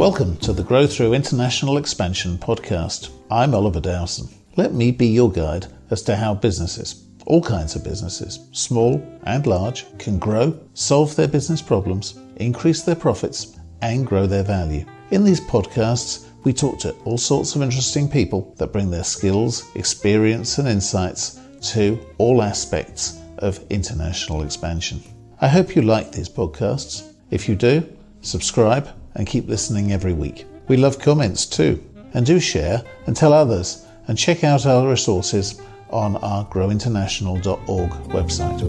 Welcome to the Grow Through International Expansion podcast. I'm Oliver Dowson. Let me be your guide as to how businesses, all kinds of businesses, small and large, can grow, solve their business problems, increase their profits, and grow their value. In these podcasts, we talk to all sorts of interesting people that bring their skills, experience, and insights to all aspects of international expansion. I hope you like these podcasts. If you do, subscribe and keep listening every week. We love comments too, and do share and tell others, and check out our resources on our growinternational.org website.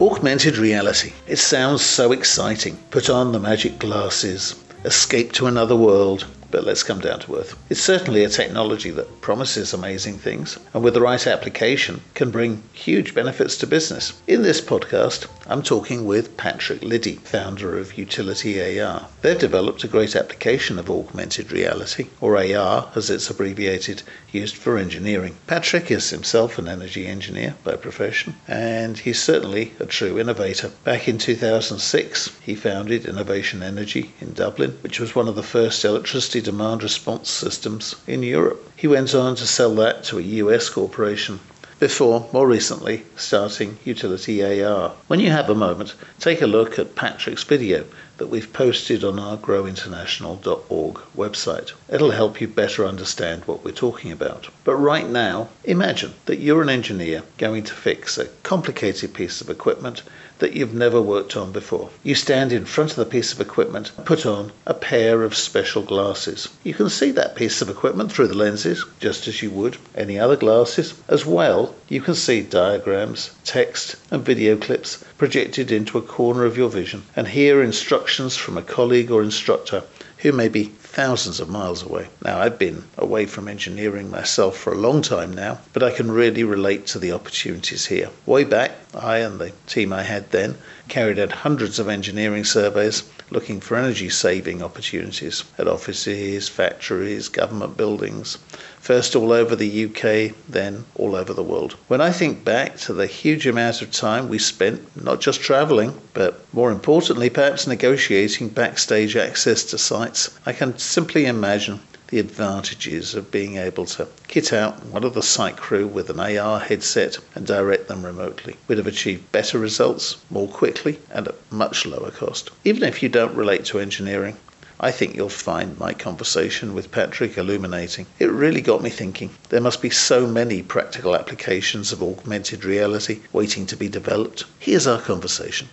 Augmented reality. It sounds so exciting. Put on the magic glasses, escape to another world, but let's come down to earth. It's certainly a technology that promises amazing things and with the right application can bring huge benefits to business. In this podcast, I'm talking with Patrick Liddy, founder of Utility AR. They've developed a great application of augmented reality, or AR as it's abbreviated, used for engineering. Patrick is himself an energy engineer by profession, and he's certainly a true innovator. Back in 2006, he founded Innovation Energy in Dublin, which was one of the first electricity demand response systems in Europe. He went on to sell that to a US corporation before, more recently, starting Utility AR. When you have a moment, take a look at Patrick's video that we've posted on our growinternational.org website. It'll help you better understand what we're talking about. But right now, imagine that you're an engineer going to fix a complicated piece of equipment that you've never worked on before. You stand in front of the piece of equipment put on a pair of special glasses. You can see that piece of equipment through the lenses, just as you would any other glasses. As well, you can see diagrams, text, and video clips projected into a corner of your vision and hear instructions from a colleague or instructor who may be thousands of miles away. Now, I've been away from engineering myself for a long time now, but I can really relate to the opportunities here. Way back, I and the team I had then carried out hundreds of engineering surveys looking for energy saving opportunities at offices, factories, government buildings, first all over the UK, then all over the world. When I think back to the huge amount of time we spent not just travelling, but more importantly, perhaps negotiating backstage access to sites, I can simply imagine the advantages of being able to kit out one of the site crew with an AR headset and direct them remotely. We'd have achieved better results more quickly and at much lower cost. Even if you don't relate to engineering, I think you'll find my conversation with Patrick illuminating. It really got me thinking. There must be so many practical applications of augmented reality waiting to be developed. Here's our conversation.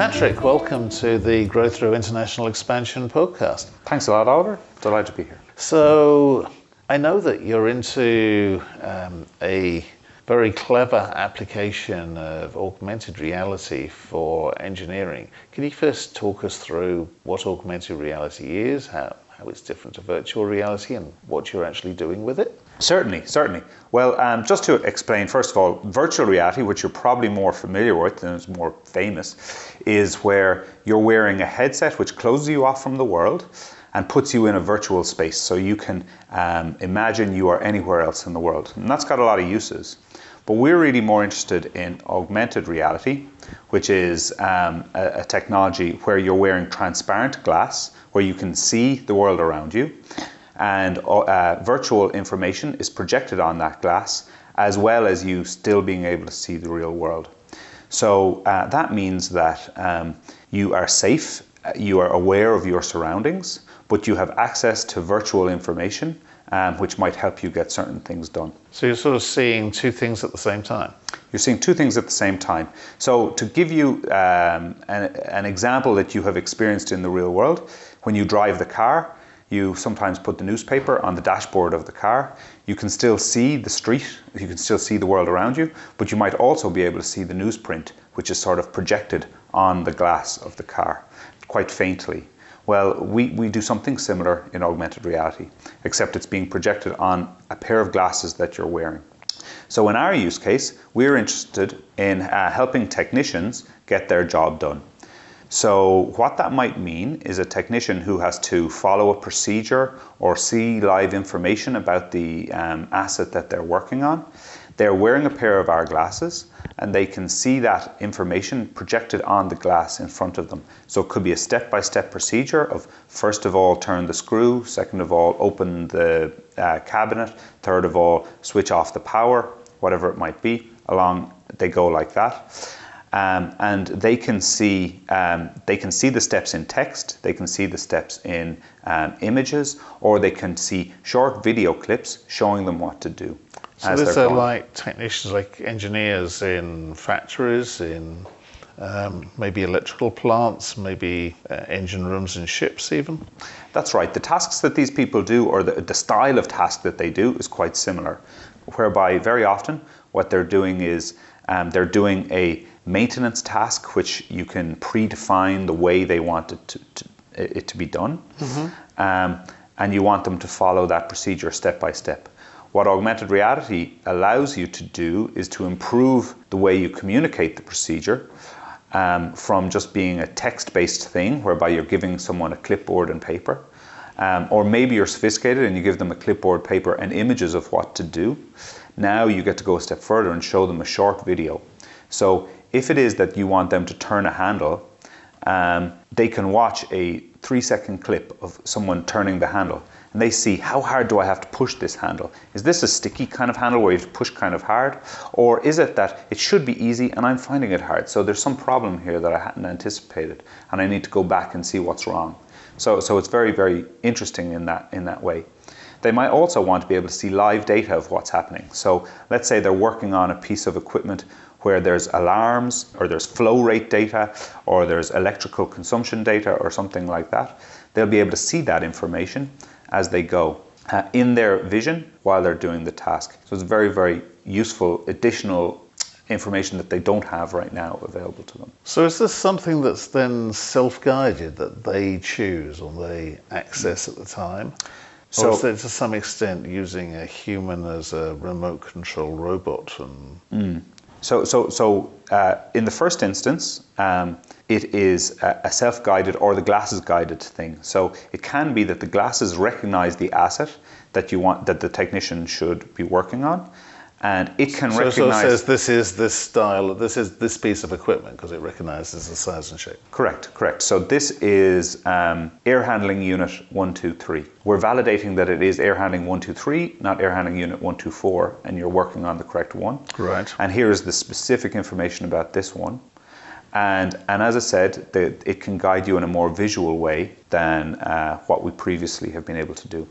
Patrick, welcome to the Grow Through International Expansion podcast. Thanks a lot, Oliver. Delighted to be here. So, I know that you're into um, a very clever application of augmented reality for engineering. Can you first talk us through what augmented reality is, how, how it's different to virtual reality, and what you're actually doing with it? Certainly, certainly. Well, um, just to explain, first of all, virtual reality, which you're probably more familiar with and is more famous, is where you're wearing a headset which closes you off from the world and puts you in a virtual space so you can um, imagine you are anywhere else in the world. And that's got a lot of uses. But we're really more interested in augmented reality, which is um, a, a technology where you're wearing transparent glass, where you can see the world around you and uh, virtual information is projected on that glass as well as you still being able to see the real world. So uh, that means that um, you are safe, uh, you are aware of your surroundings, but you have access to virtual information um, which might help you get certain things done. So you're sort of seeing two things at the same time? You're seeing two things at the same time. So to give you um, an, an example that you have experienced in the real world, when you drive the car, you sometimes put the newspaper on the dashboard of the car. You can still see the street, you can still see the world around you, but you might also be able to see the newsprint, which is sort of projected on the glass of the car, quite faintly. Well, we, we do something similar in augmented reality, except it's being projected on a pair of glasses that you're wearing. So, in our use case, we're interested in uh, helping technicians get their job done. So, what that might mean is a technician who has to follow a procedure or see live information about the um, asset that they're working on. They're wearing a pair of our glasses and they can see that information projected on the glass in front of them. So, it could be a step by step procedure of first of all, turn the screw, second of all, open the uh, cabinet, third of all, switch off the power, whatever it might be. Along they go like that um, and they can see um, they can see the steps in text, they can see the steps in um, images, or they can see short video clips showing them what to do. So these are like technicians, like engineers in factories, in um, maybe electrical plants, maybe uh, engine rooms in ships, even. That's right. The tasks that these people do, or the, the style of task that they do, is quite similar. Whereby very often what they're doing is um, they're doing a maintenance task, which you can predefine the way they want it to, to it to be done, mm-hmm. um, and you want them to follow that procedure step by step. What augmented reality allows you to do is to improve the way you communicate the procedure um, from just being a text based thing, whereby you're giving someone a clipboard and paper. Um, or maybe you're sophisticated and you give them a clipboard, paper, and images of what to do. Now you get to go a step further and show them a short video. So if it is that you want them to turn a handle, um, they can watch a three second clip of someone turning the handle and they see how hard do I have to push this handle? Is this a sticky kind of handle where you have to push kind of hard? Or is it that it should be easy and I'm finding it hard? So there's some problem here that I hadn't anticipated and I need to go back and see what's wrong. So, so it's very, very interesting in that, in that way. They might also want to be able to see live data of what's happening. So let's say they're working on a piece of equipment where there's alarms or there's flow rate data or there's electrical consumption data or something like that. They'll be able to see that information as they go uh, in their vision while they're doing the task. So it's very, very useful additional information that they don't have right now available to them. So is this something that's then self-guided that they choose or they access at the time? So, or is it to some extent using a human as a remote control robot? And mm. So, so, so uh, in the first instance, um, it is a, a self-guided or the glasses guided thing. So it can be that the glasses recognize the asset that you want that the technician should be working on, and it can so, recognize. So it says this is this style, this is this piece of equipment because it recognizes the size and shape. Correct, correct. So this is um, air handling unit one two three. We're validating that it is air handling one two three, not air handling unit one two four, and you're working on the correct one. Right. And here is the specific information about this one. And, and as I said, the, it can guide you in a more visual way than uh, what we previously have been able to do.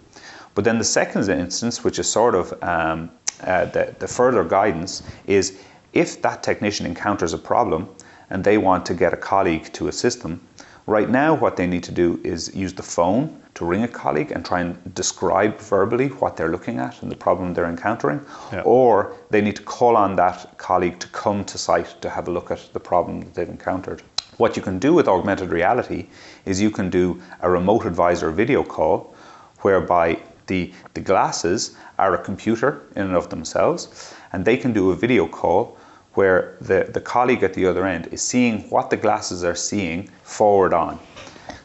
But then the second instance, which is sort of um, uh, the, the further guidance is if that technician encounters a problem and they want to get a colleague to assist them, right now what they need to do is use the phone to ring a colleague and try and describe verbally what they're looking at and the problem they're encountering, yeah. or they need to call on that colleague to come to site to have a look at the problem that they've encountered. What you can do with augmented reality is you can do a remote advisor video call whereby the, the glasses are a computer in and of themselves, and they can do a video call where the, the colleague at the other end is seeing what the glasses are seeing forward on.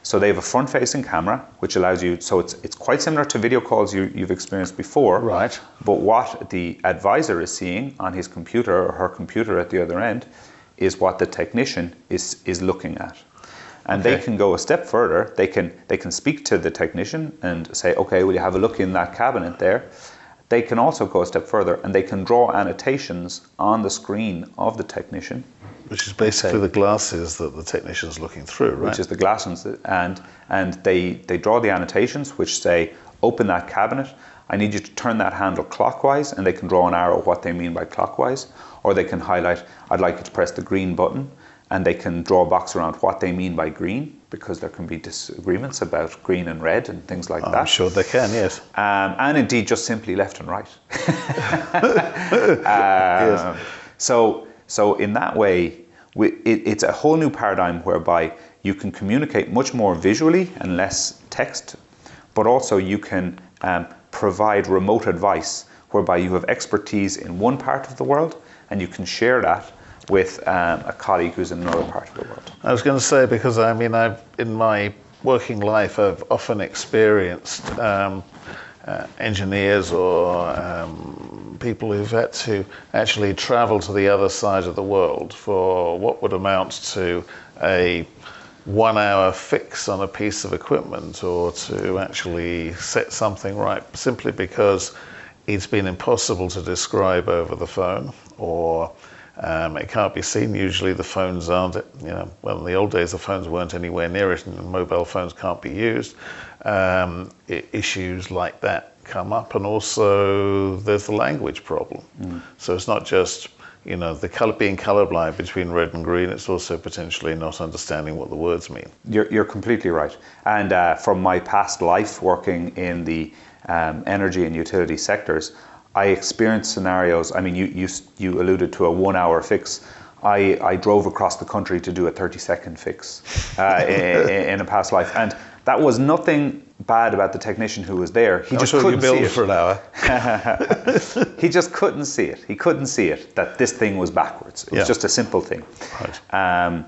So they have a front facing camera, which allows you, so it's, it's quite similar to video calls you, you've experienced before. Right. But what the advisor is seeing on his computer or her computer at the other end is what the technician is, is looking at and okay. they can go a step further. They can they can speak to the technician and say, okay, will you have a look in that cabinet there? They can also go a step further and they can draw annotations on the screen of the technician. Which is basically the glasses that the technician is looking through, right? Which is the glasses, and and they they draw the annotations which say, open that cabinet. I need you to turn that handle clockwise, and they can draw an arrow what they mean by clockwise, or they can highlight, I'd like you to press the green button and they can draw a box around what they mean by green because there can be disagreements about green and red and things like I'm that. I'm sure they can, yes. Um, and indeed, just simply left and right. um, yes. So, so in that way, we, it, it's a whole new paradigm whereby you can communicate much more visually and less text, but also you can um, provide remote advice whereby you have expertise in one part of the world and you can share that with um, a colleague who's in another part of the world. I was going to say because I mean I've in my working life I've often experienced um, uh, engineers or um, people who've had to actually travel to the other side of the world for what would amount to a one hour fix on a piece of equipment or to actually set something right simply because it's been impossible to describe over the phone or um, it can't be seen. Usually the phones aren't, you know, well, in the old days the phones weren't anywhere near it and mobile phones can't be used. Um, issues like that come up and also there's the language problem. Mm. So it's not just, you know, the color being colorblind between red and green, it's also potentially not understanding what the words mean. You're, you're completely right. And uh, from my past life working in the um, energy and utility sectors, I experienced scenarios. I mean, you you you alluded to a one-hour fix. I, I drove across the country to do a 30-second fix uh, in, in, a past life, and that was nothing bad about the technician who was there. He just couldn't see it for an hour. he just couldn't see it. He couldn't see it that this thing was backwards. It was yeah. just a simple thing. Right. Um,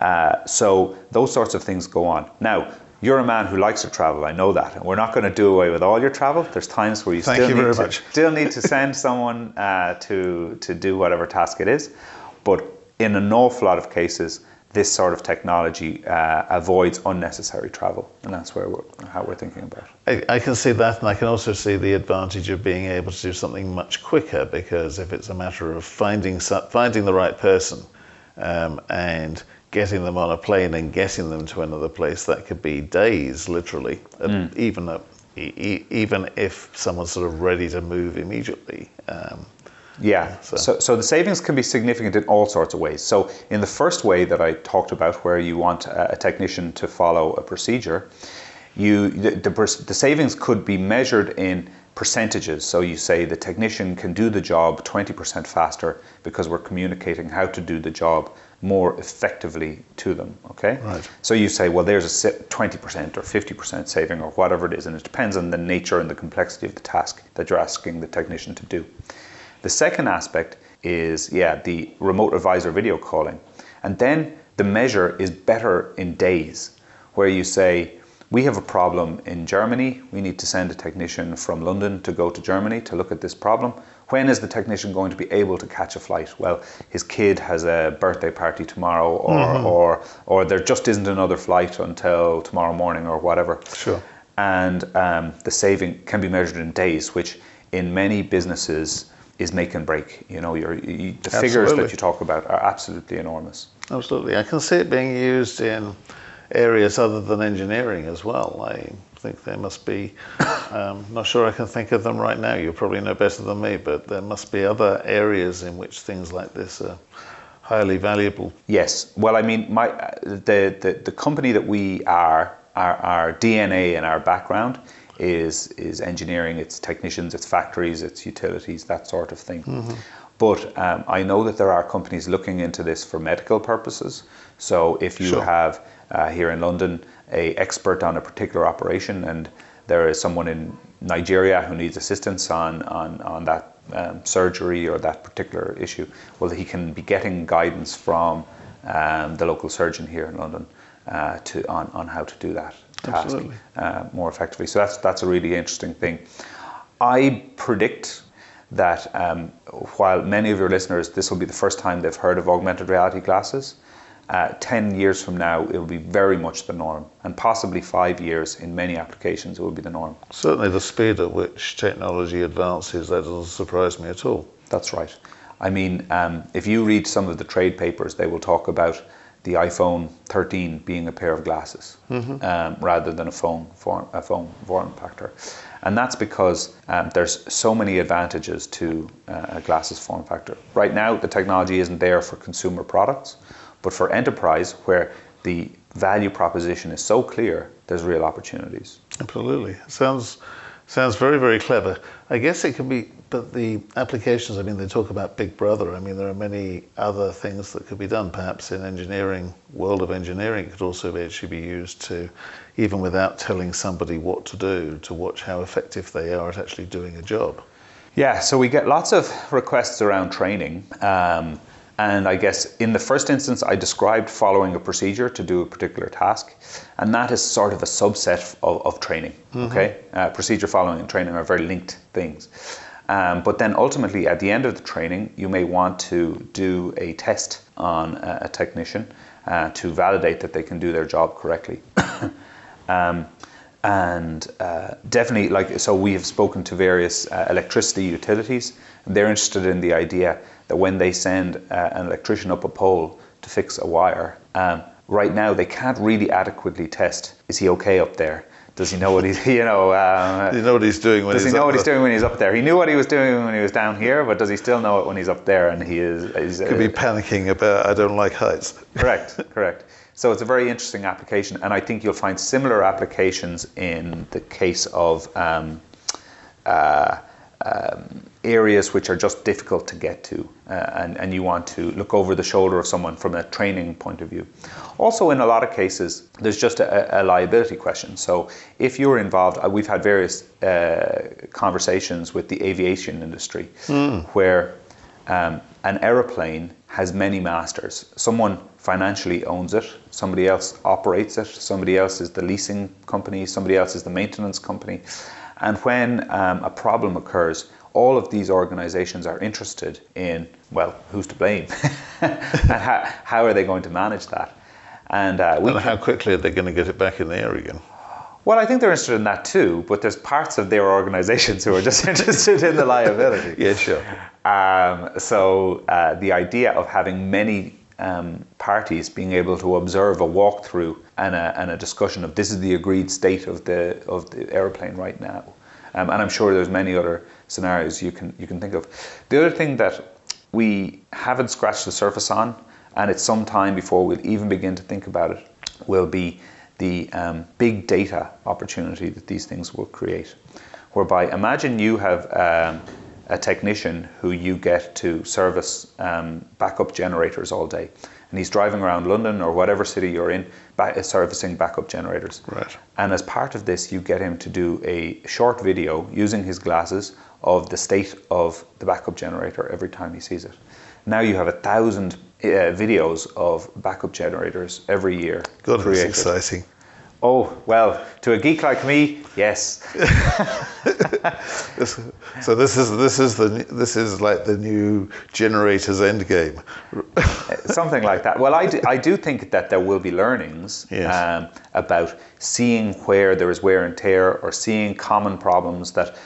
uh, so those sorts of things go on. Now, you're a man who likes to travel. I know that, and we're not going to do away with all your travel. There's times where you still you need to still need to send someone uh, to to do whatever task it is, but in an awful lot of cases, this sort of technology uh, avoids unnecessary travel, and that's where we're, how we're thinking about it. I, I, can see that, and I can also see the advantage of being able to do something much quicker because if it's a matter of finding finding the right person um, and getting them on a plane and getting them to another place that could be days, literally, mm. even a, even if someone's sort of ready to move immediately. Um, yeah, so. so. So, the savings can be significant in all sorts of ways. So in the first way that I talked about, where you want a, a technician to follow a procedure, you the, the, the savings could be measured in percentages. So you say the technician can do the job 20% faster because we're communicating how to do the job more effectively to them. Okay. Right. So you say, well, there's a 20% or 50% saving or whatever it is, and it depends on the nature and the complexity of the task that you're asking the technician to do. The second aspect is, yeah, the remote advisor video calling, and then the measure is better in days, where you say, we have a problem in Germany. We need to send a technician from London to go to Germany to look at this problem. When is the technician going to be able to catch a flight? Well, his kid has a birthday party tomorrow, or mm-hmm. or or there just isn't another flight until tomorrow morning, or whatever. Sure. And um, the saving can be measured in days, which in many businesses is make and break. You know, you, the absolutely. figures that you talk about are absolutely enormous. Absolutely, I can see it being used in areas other than engineering as well. I think there must be, um, not sure I can think of them right now. You probably know better than me, but there must be other areas in which things like this are highly valuable. Yes. Well, I mean, my the the, the company that we are, our, our DNA and our background is is engineering. It's technicians, it's factories, it's utilities, that sort of thing. Mm-hmm. But um, I know that there are companies looking into this for medical purposes. So if you sure. have uh, here in London a expert on a particular operation and there is someone in Nigeria who needs assistance on, on, on that um, surgery or that particular issue, well, he can be getting guidance from um, the local surgeon here in London uh, to, on, on how to do that task uh, more effectively. So that's, that's a really interesting thing. I predict that um, while many of your listeners, this will be the first time they've heard of augmented reality glasses, uh, 10 years from now, it will be very much the norm, and possibly five years in many applications, it will be the norm. Certainly, the speed at which technology advances, that doesn't surprise me at all. That's right. I mean, um, if you read some of the trade papers, they will talk about the iPhone 13 being a pair of glasses mm-hmm. um, rather than a phone form, a phone form factor, and that's because um, there's so many advantages to uh, a glasses form factor. Right now, the technology isn't there for consumer products, but for enterprise, where the value proposition is so clear, there's real opportunities. Absolutely. Sounds sounds very very clever. I guess it can be, but the applications. I mean, they talk about Big Brother. I mean, there are many other things that could be done. Perhaps in engineering, world of engineering, it could also be, actually be used to, even without telling somebody what to do, to watch how effective they are at actually doing a job. Yeah. So we get lots of requests around training. Um, And I guess in the first instance, I described following a procedure to do a particular task, and that is sort of a subset of, of training. Okay, uh, procedure following and training are very linked things. Um, but then ultimately, at the end of the training, you may want to do a test on a, a technician uh, to validate that they can do their job correctly. um, and uh, definitely, like, so we have spoken to various uh, electricity utilities, and they're interested in the idea that when they send uh, an electrician up a pole to fix a wire, um, right now they can't really adequately test is he okay up there? Does he know what he's, you know, uh, You know what he's doing when does he's he know up what he's doing when he's up there? He knew what he was doing when he was down here, but does he still know it when he's up there? And he is. Could be panicking about I don't like heights. correct, correct. So it's a very interesting application, and I think you'll find similar applications in the case of um, uh, um, areas which are just difficult to get to, uh, and, and you want to look over the shoulder of someone from a training point of view. Also, in a lot of cases, there's just a, a liability question. So, if you're involved, uh, we've had various uh, conversations with the aviation industry where um, an aeroplane has many masters. Someone financially owns it, somebody else operates it, somebody else is the leasing company, somebody else is the maintenance company. And when um, a problem occurs, all of these organizations are interested in, well, who's to blame? and how, how are they going to manage that? And uh, we And how quickly are they going to get it back in the air again? well, I think they're interested in that too, but there's parts of their organizations who are just interested in the liability. Yeah, sure. Um, so uh, the idea of having many um, parties being able to observe a walkthrough and a, and a discussion of this is the agreed state of the of the airplane right now, um, and I'm sure there's many other scenarios you can you can think of. The other thing that we haven't scratched the surface on, and it's some time before we'll even begin to think about it, will be the um, big data opportunity that these things will create. Whereby, imagine you have um, a technician who you get to service um, backup generators all day, and he's driving around London or whatever city you're in, ba- servicing backup generators. Right. And as part of this, you get him to do a short video using his glasses of the state of the backup generator every time he sees it. Now you have a thousand uh, videos of backup generators every year God, that's exciting. Oh well, to a geek like me, yes. This, so this is this is the this is like the new generator's end game. something like that. Well, I do, I do think that there will be learnings Yes. um, about seeing where there is wear and tear, or seeing common problems that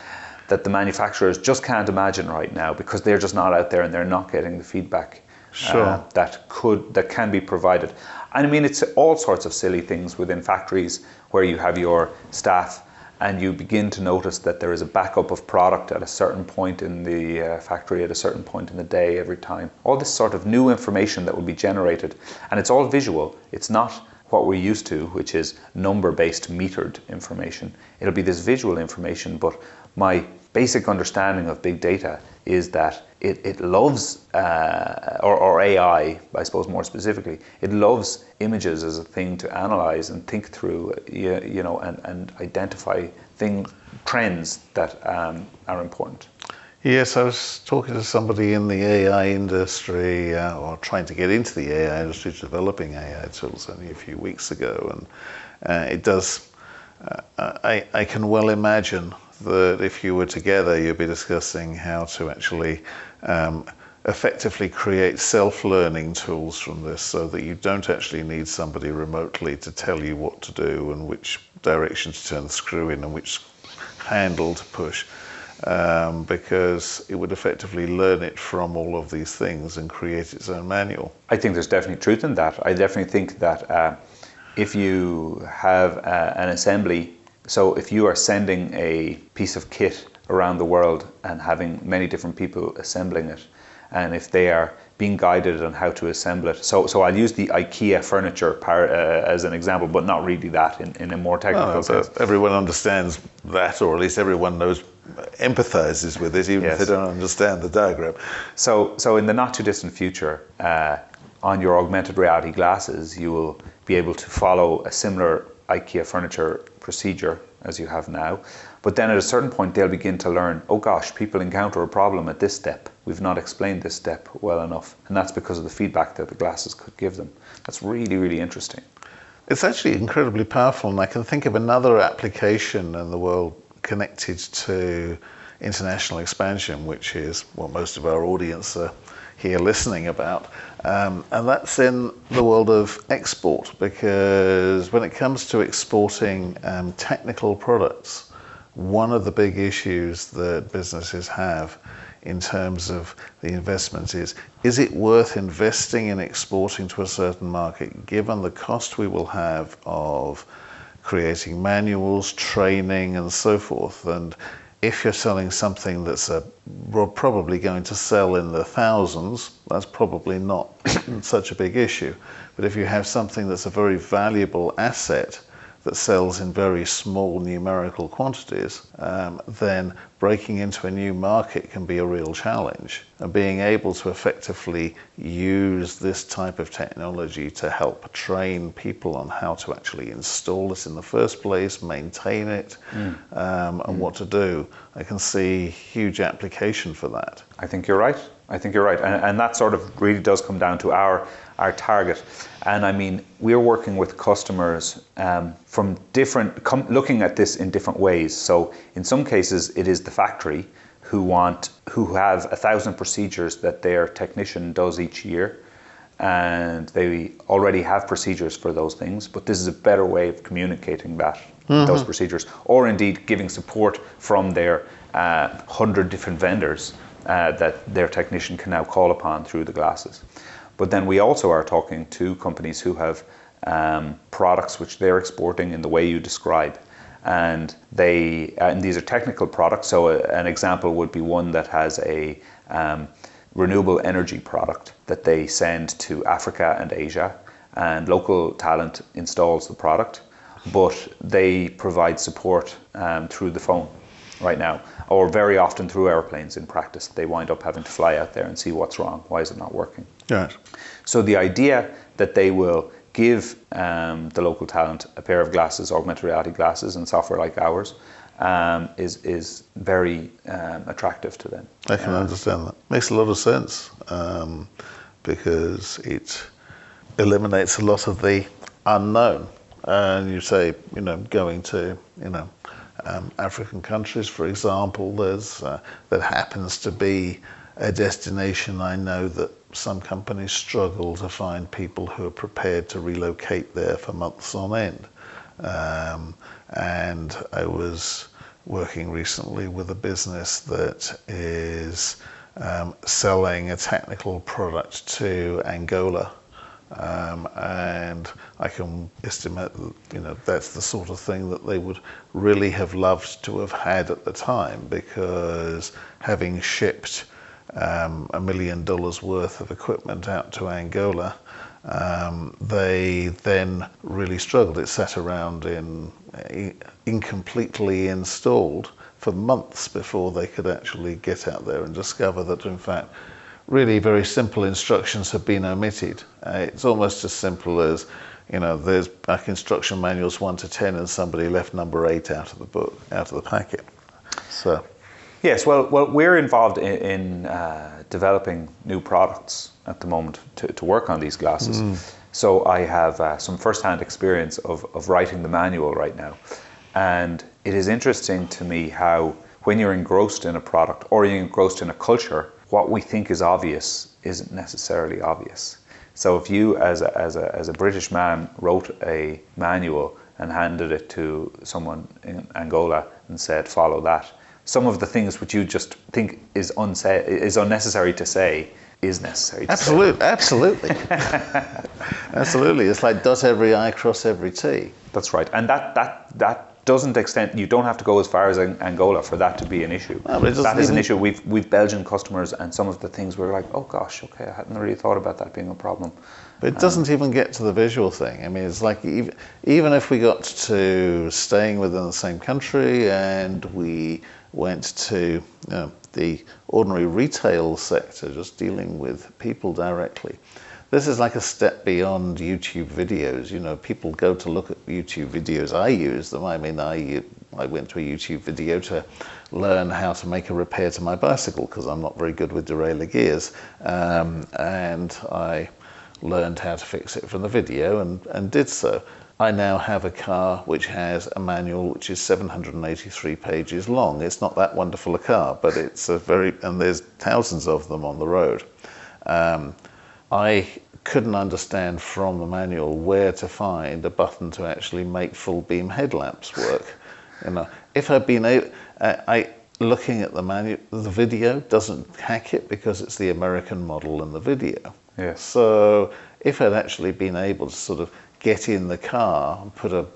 that the manufacturers just can't imagine right now because they're just not out there and they're not getting the feedback uh, that could that can be provided. And I mean, it's all sorts of silly things within factories where you have your staff. And you begin to notice that there is a backup of product at a certain point in the uh, factory, at a certain point in the day, every time. All this sort of new information that will be generated, and it's all visual. It's not what we're used to, which is number based metered information. It'll be this visual information, but my basic understanding of big data is that it, it loves, uh, or, or AI, I suppose more specifically, it loves images as a thing to analyze and think through, you, you know, and, and identify thing, trends that um, are important. Yes, I was talking to somebody in the AI industry, uh, or trying to get into the AI industry, developing AI tools only a few weeks ago, and uh, it does. Uh, I, I can well imagine that if you were together, you'd be discussing how to actually um, effectively create self-learning tools from this, so that you don't actually need somebody remotely to tell you what to do and which direction to turn the screw in and which handle to push um, because it would effectively learn it from all of these things and create its own manual. I think there's definitely truth in that. I definitely think that uh, if you have uh, an assembly, so if you are sending a piece of kit around the world and having many different people assembling it, and if they are being guided on how to assemble it, so so I'll use the IKEA furniture par, uh, as an example, but not really that in, in a more technical Oh, sense. everyone understands that, or at least everyone knows, empathizes with it, even Yes. if they don't understand the diagram. So, so in the not too distant future, uh, on your augmented reality glasses, you will be able to follow a similar IKEA furniture procedure as you have now. But then at a certain point, they'll begin to learn, oh gosh, people encounter a problem at this step. we've not explained this step well enough. And that's because of the feedback that the glasses could give them. That's really, really interesting. It's actually incredibly powerful, and I can think of another application in the world connected to international expansion, which is what most of our audience are here listening about. Um, and that's in the world of export, because when it comes to exporting um, technical products, one of the big issues that businesses have in terms of the investment is is it worth investing in exporting to a certain market given the cost we will have of creating manuals, training, and so forth? And if you're selling something that's a, probably going to sell in the thousands, that's probably not such a big issue. But if you have something that's a very valuable asset, that sells in very small numerical quantities, um, then breaking into a new market can be a real challenge. And being able to effectively use this type of technology to help train people on how to actually install it in the first place, maintain it, mm. um, and mm. what to do, I can see huge application for that. I think you're right. I think you're right. And, and that sort of really does come down to our, our target. And I mean, we're working with customers um, from different, com- looking at this in different ways. So in some cases, it is the factory who want, who have a thousand procedures that their technician does each year. And they already have procedures for those things, but this is a better way of communicating that, mm-hmm. those procedures, or indeed giving support from their uh, hundred different vendors uh, that their technician can now call upon through the glasses. But then we also are talking to companies who have um, products which they're exporting in the way you describe. And they uh, and these are technical products. So a, uh, an example would be one that has a um, renewable energy product that they send to Africa and Asia, and local talent installs the product, but they provide support um, through the phone right now, or very often through airplanes in practice. They wind up having to fly out there and see what's wrong. Why is it not working? Right. So the idea that they will give um, the local talent a pair of glasses, augmented reality glasses, and software like ours. Um, is is very um, attractive to them. I can understand that. Makes a lot of sense um, because it eliminates a lot of the unknown. And you say, you know, going to, you know, um, African countries, for example, there's uh, that happens to be a destination I know that some companies struggle to find people who are prepared to relocate there for months on end. Um, and I was working recently with a business that is um, selling a technical product to Angola um, and I can estimate, you know, that's the sort of thing that they would really have loved to have had at the time because having shipped um, a million dollars worth of equipment out to Angola, um, they then really struggled. It sat around in incompletely installed for months before they could actually get out there and discover that, in fact, really very simple instructions have been omitted. Uh, it's almost as simple as, you know, there's back instruction manuals 1 to 10 and somebody left number 8 out of the book, out of the packet. So. Yes, well, well, we're involved in, in uh, developing new products at the moment to, to work on these glasses. Mm. So I have uh, some first-hand experience of, of writing the manual right now, and it is interesting to me how when you're engrossed in a product or you're engrossed in a culture, what we think is obvious isn't necessarily obvious. So if you, as a, as a, as a British man, wrote a manual and handed it to someone in Angola and said, follow that, some of the things which you just think is, unsa- is unnecessary to say is necessary to absolutely, say. Absolutely. absolutely. It's like does every I, cross every T. That's right. And that, that, that doesn't extend. You don't have to go as far as Angola for that to be an issue. No, that is an issue. We've we've Belgian customers, and some of the things we're like, oh gosh, okay, I hadn't really thought about that being a problem. But it doesn't um, even get to the visual thing. I mean, it's like even even if we got to staying within the same country and we went to know, the ordinary retail sector, just dealing with people directly this is like a step beyond YouTube videos. You know, people go to look at YouTube videos. I use them. I mean, I I went to a YouTube video to learn how to make a repair to my bicycle because I'm not very good with derailleur gears, um, and I learned how to fix it from the video and, and did so. I now have a car which has a manual which is 783 pages long. It's not that wonderful a car, but it's a very, and there's thousands of them on the road. Um, I couldn't understand from the manual where to find a button to actually make full beam headlamps work. You know, if I'd been able, I, I looking at the manual, the video doesn't hack it because it's the American model in the video. Yes. So if I'd actually been able to sort of get in the car put a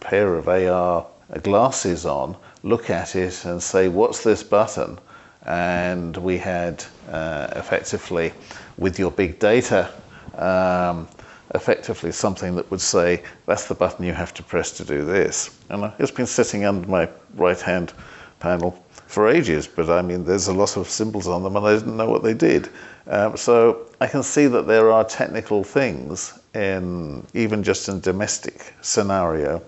pair of AR glasses on, look at it and say, what's this button? And we had uh, effectively, with your big data, um, effectively something that would say, that's the button you have to press to do this. And it's been sitting under my right hand panel for ages, but I mean, there's a lot of symbols on them and I didn't know what they did. Um, so I can see that there are technical things in even just in domestic scenario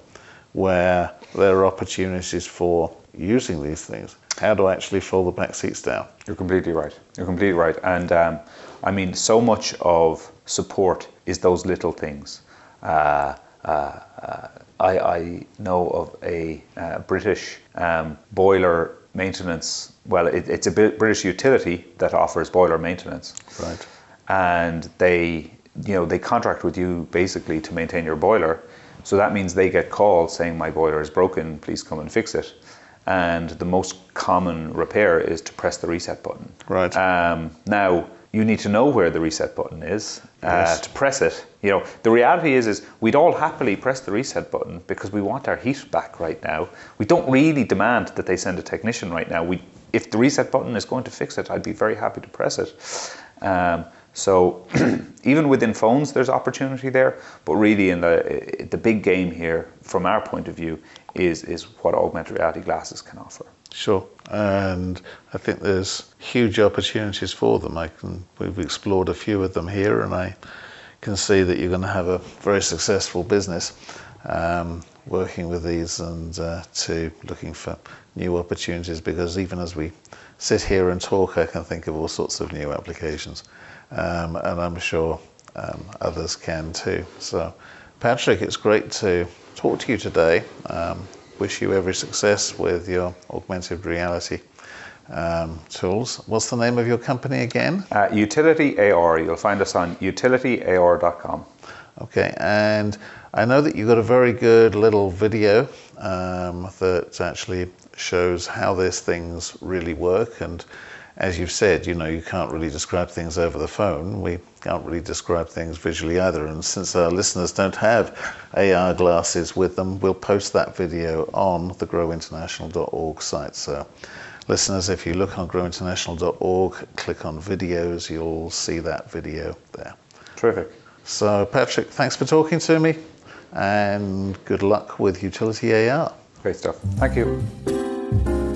where there are opportunities for using these things. How do I actually fold the back seats down? You're completely right. You're completely right. And um, I mean, so much of support is those little things. Uh, uh, uh, I, I, know of a uh, British um, boiler maintenance. Well, it, it's a British utility that offers boiler maintenance. Right. And they, you know, they contract with you basically to maintain your boiler. So that means they get calls saying my boiler is broken, please come and fix it. And the most common repair is to press the reset button. Right. Um, now you need to know where the reset button is uh, yes. to press it. You know, the reality is, is we'd all happily press the reset button because we want our heat back right now. We don't really demand that they send a technician right now. We, if the reset button is going to fix it, I'd be very happy to press it. Um, so even within phones, there's opportunity there. But really, in the the big game here, from our point of view, is is what augmented reality glasses can offer. Sure, and I think there's huge opportunities for them. I can we've explored a few of them here, and I can see that you're going to have a very successful business um, working with these and uh, to looking for new opportunities. Because even as we sit here and talk, I can think of all sorts of new applications, um, and I'm sure um, others can too. So, Patrick, it's great to talk to you today. Um, wish you every success with your augmented reality um, tools. What's the name of your company again? Uh, Utility AR. You'll find us on utilityar.com. Okay, and I know that you've got a very good little video um, that actually shows how these things really work and as you've said, you know, you can't really describe things over the phone. We can't really describe things visually either. And since our listeners don't have AR glasses with them, we'll post that video on the growinternational.org site. So, listeners, if you look on growinternational.org, click on videos, you'll see that video there. Terrific. So, Patrick, thanks for talking to me and good luck with Utility AR. Great stuff. Thank you.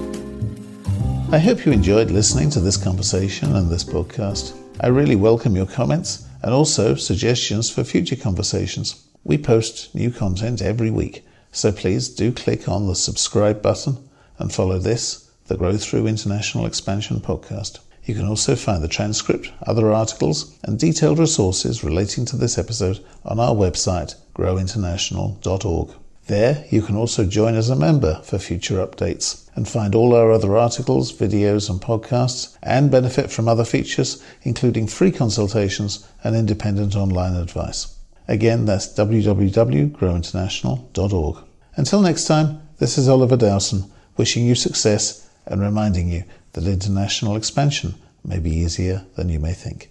I hope you enjoyed listening to this conversation and this podcast. I really welcome your comments and also suggestions for future conversations. We post new content every week, so please do click on the subscribe button and follow this, the Grow Through International Expansion podcast. You can also find the transcript, other articles, and detailed resources relating to this episode on our website, growinternational.org. There, you can also join as a member for future updates and find all our other articles, videos, and podcasts, and benefit from other features, including free consultations and independent online advice. Again, that's www.growinternational.org. Until next time, this is Oliver Dowson, wishing you success and reminding you that international expansion may be easier than you may think.